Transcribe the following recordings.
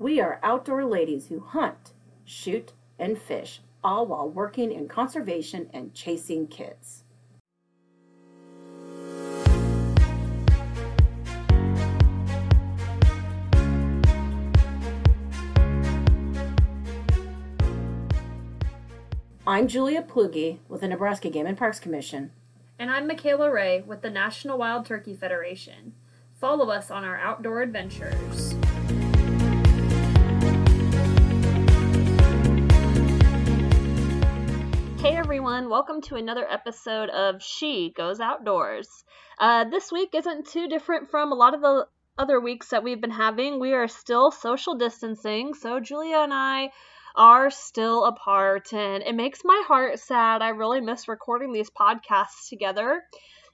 We are outdoor ladies who hunt, shoot, and fish, all while working in conservation and chasing kids. I'm Julia Plugge with the Nebraska Game and Parks Commission. And I'm Michaela Ray with the National Wild Turkey Federation. Follow us on our outdoor adventures. Everyone, welcome to another episode of She Goes Outdoors. Uh, this week isn't too different from a lot of the other weeks that we've been having. We are still social distancing, so Julia and I are still apart, and it makes my heart sad. I really miss recording these podcasts together.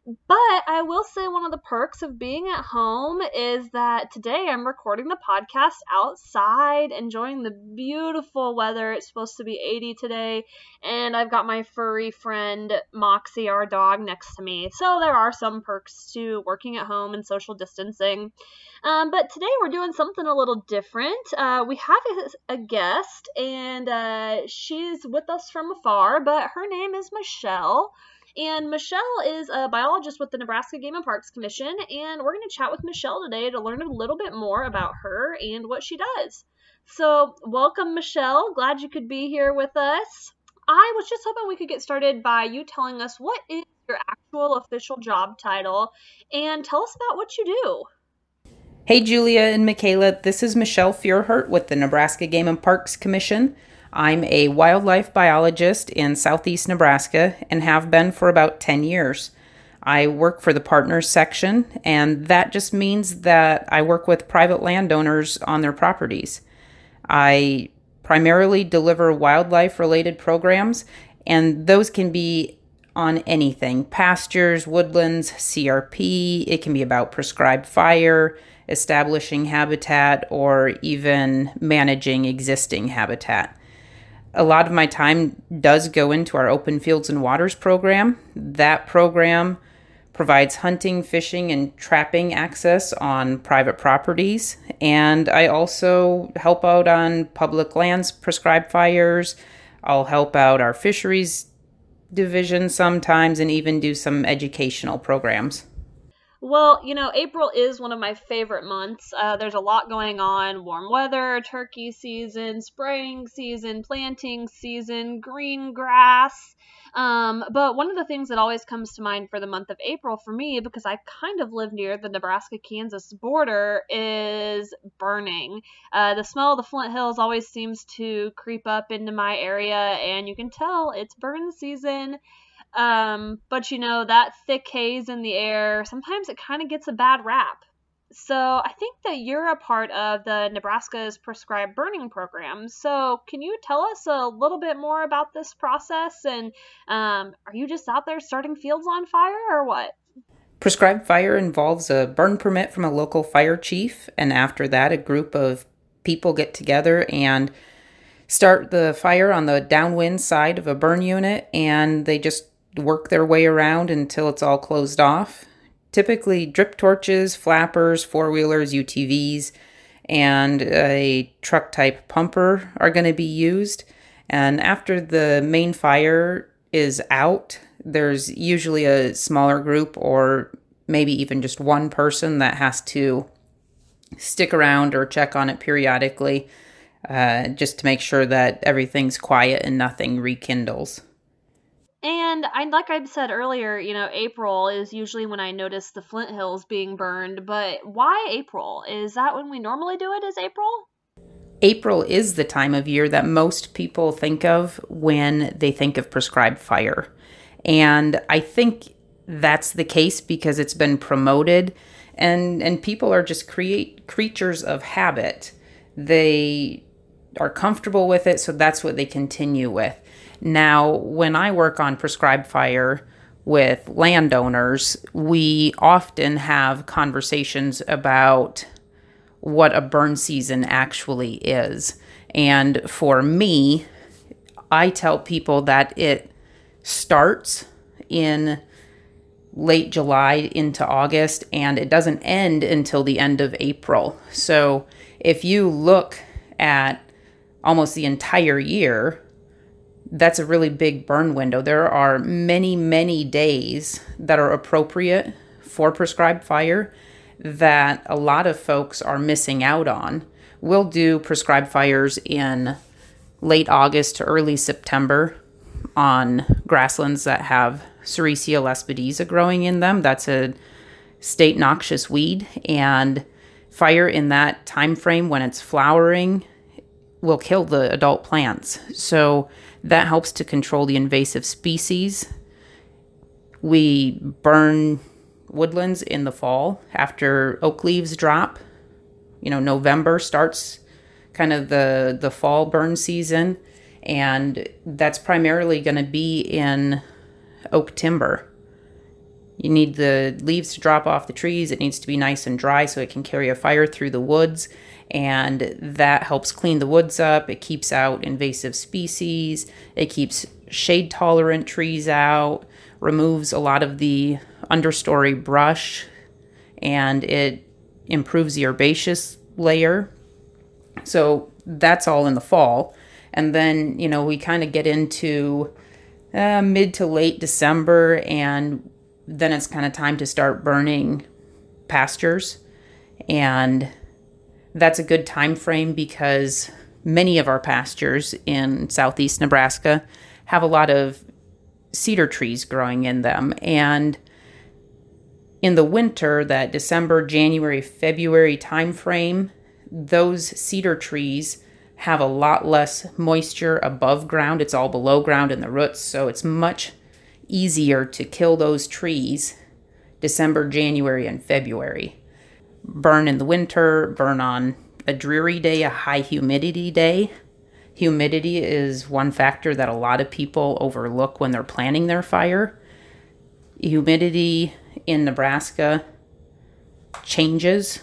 But I will say one of the perks of being at home is that today I'm recording the podcast outside, enjoying the beautiful weather. It's supposed to be 80 today, and I've got my furry friend Moxie, our dog, next to me. So there are some perks to working at home and social distancing. Um, but today we're doing something a little different. Uh, we have a, a guest, and uh, she's with us from afar, but her name is Michelle. And Michelle is a biologist with the Nebraska Game and Parks Commission, and we're going to chat with Michelle today to learn a little bit more about her and what she does. So, welcome, Michelle. Glad you could be here with us. I was just hoping we could get started by you telling us what is your actual official job title and tell us about what you do. Hey, Julia and Michaela, this is Michelle Feuerhert with the Nebraska Game and Parks Commission. I'm a wildlife biologist in southeast Nebraska and have been for about 10 years. I work for the partners section, and that just means that I work with private landowners on their properties. I primarily deliver wildlife related programs, and those can be on anything pastures, woodlands, CRP, it can be about prescribed fire, establishing habitat, or even managing existing habitat a lot of my time does go into our Open Fields and Waters program. That program provides hunting, fishing, and trapping access on private properties. And I also help out on public lands prescribed fires. I'll help out our fisheries division sometimes and even do some educational programs. Well, you know, April is one of my favorite months. Uh, there's a lot going on warm weather, turkey season, spraying season, planting season, green grass. Um, but one of the things that always comes to mind for the month of April for me, because I kind of live near the Nebraska Kansas border, is burning. Uh, the smell of the Flint Hills always seems to creep up into my area, and you can tell it's burn season. Um, but you know, that thick haze in the air, sometimes it kind of gets a bad rap. So I think that you're a part of the Nebraska's prescribed burning program. So can you tell us a little bit more about this process? And um, are you just out there starting fields on fire or what? Prescribed fire involves a burn permit from a local fire chief, and after that, a group of people get together and start the fire on the downwind side of a burn unit, and they just work their way around until it's all closed off. Typically, drip torches, flappers, four wheelers, UTVs, and a truck type pumper are going to be used. And after the main fire is out, there's usually a smaller group or maybe even just one person that has to stick around or check on it periodically uh, just to make sure that everything's quiet and nothing rekindles. And I like I said earlier, you know, April is usually when I notice the Flint Hills being burned, but why April? Is that when we normally do it is April? April is the time of year that most people think of when they think of prescribed fire. And I think that's the case because it's been promoted and and people are just create creatures of habit. They are comfortable with it, so that's what they continue with. Now, when I work on prescribed fire with landowners, we often have conversations about what a burn season actually is. And for me, I tell people that it starts in late July into August and it doesn't end until the end of April. So if you look at almost the entire year, that's a really big burn window. There are many, many days that are appropriate for prescribed fire that a lot of folks are missing out on. We'll do prescribed fires in late August to early September on grasslands that have Sericea lespedeza growing in them. That's a state noxious weed and fire in that time frame when it's flowering will kill the adult plants. So that helps to control the invasive species. We burn woodlands in the fall after oak leaves drop. You know, November starts kind of the the fall burn season and that's primarily going to be in oak timber. You need the leaves to drop off the trees. It needs to be nice and dry so it can carry a fire through the woods. And that helps clean the woods up. It keeps out invasive species. It keeps shade tolerant trees out, removes a lot of the understory brush, and it improves the herbaceous layer. So that's all in the fall. And then, you know, we kind of get into uh, mid to late December, and then it's kind of time to start burning pastures. And that's a good time frame because many of our pastures in southeast Nebraska have a lot of cedar trees growing in them. And in the winter, that December, January, February time frame, those cedar trees have a lot less moisture above ground. It's all below ground in the roots, so it's much easier to kill those trees December, January, and February. Burn in the winter, burn on a dreary day, a high humidity day. Humidity is one factor that a lot of people overlook when they're planning their fire. Humidity in Nebraska changes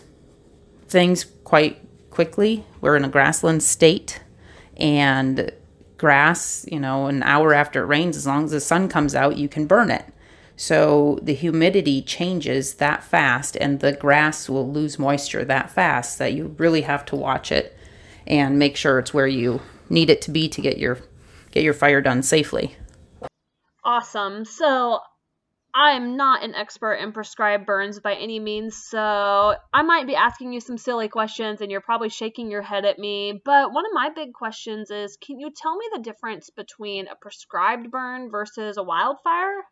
things quite quickly. We're in a grassland state, and grass, you know, an hour after it rains, as long as the sun comes out, you can burn it. So the humidity changes that fast, and the grass will lose moisture that fast that you really have to watch it and make sure it's where you need it to be to get your get your fire done safely. Awesome. So I'm not an expert in prescribed burns by any means, so I might be asking you some silly questions and you're probably shaking your head at me. But one of my big questions is can you tell me the difference between a prescribed burn versus a wildfire?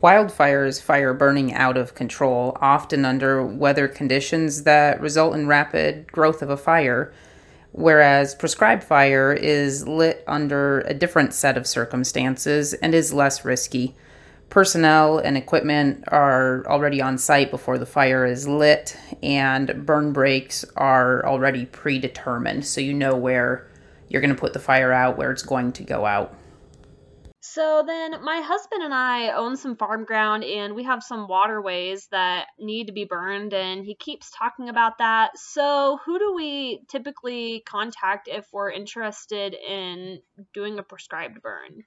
Wildfire is fire burning out of control, often under weather conditions that result in rapid growth of a fire, whereas prescribed fire is lit under a different set of circumstances and is less risky personnel and equipment are already on site before the fire is lit, and burn breaks are already predetermined. So you know where you're going to put the fire out, where it's going to go out. So then, my husband and I own some farm ground, and we have some waterways that need to be burned, and he keeps talking about that. So, who do we typically contact if we're interested in doing a prescribed burn?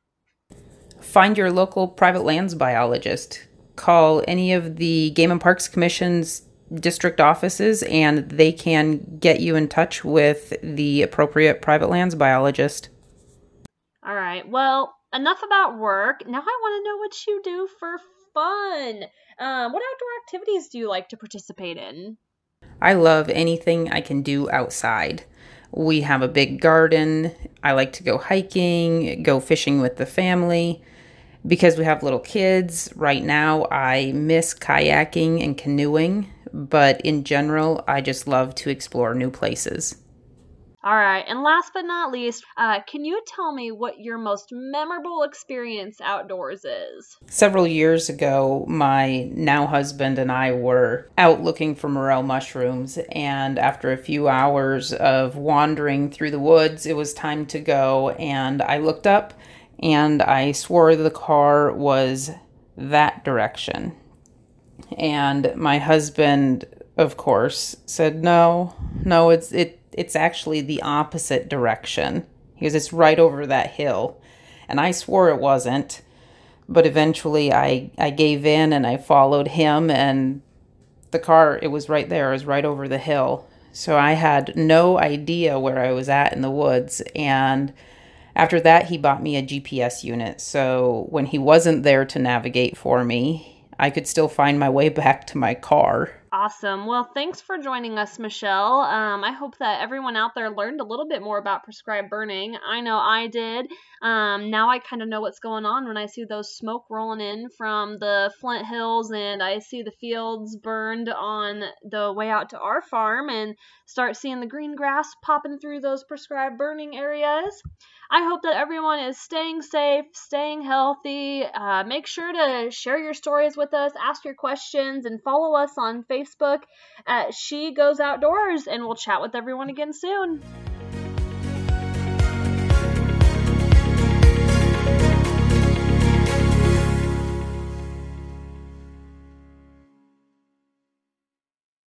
find your local private lands biologist. Call any of the Game and Parks Commission's district offices and they can get you in touch with the appropriate private lands biologist. All right. Well, enough about work. Now I want to know what you do for fun. Um, what outdoor activities do you like to participate in? I love anything I can do outside. We have a big garden. I like to go hiking, go fishing with the family because we have little kids right now i miss kayaking and canoeing but in general i just love to explore new places all right and last but not least uh, can you tell me what your most memorable experience outdoors is several years ago my now husband and i were out looking for morel mushrooms and after a few hours of wandering through the woods it was time to go and i looked up and I swore the car was that direction. And my husband, of course, said, "No, no, it's it it's actually the opposite direction." He goes, "It's right over that hill." And I swore it wasn't. But eventually I I gave in and I followed him and the car it was right there, it was right over the hill. So I had no idea where I was at in the woods. And after that, he bought me a GPS unit. So when he wasn't there to navigate for me, I could still find my way back to my car. Awesome. Well, thanks for joining us, Michelle. Um, I hope that everyone out there learned a little bit more about prescribed burning. I know I did. Um, now I kind of know what's going on when I see those smoke rolling in from the Flint Hills and I see the fields burned on the way out to our farm and start seeing the green grass popping through those prescribed burning areas. I hope that everyone is staying safe, staying healthy. Uh, make sure to share your stories with us, ask your questions, and follow us on Facebook at She Goes Outdoors. And we'll chat with everyone again soon.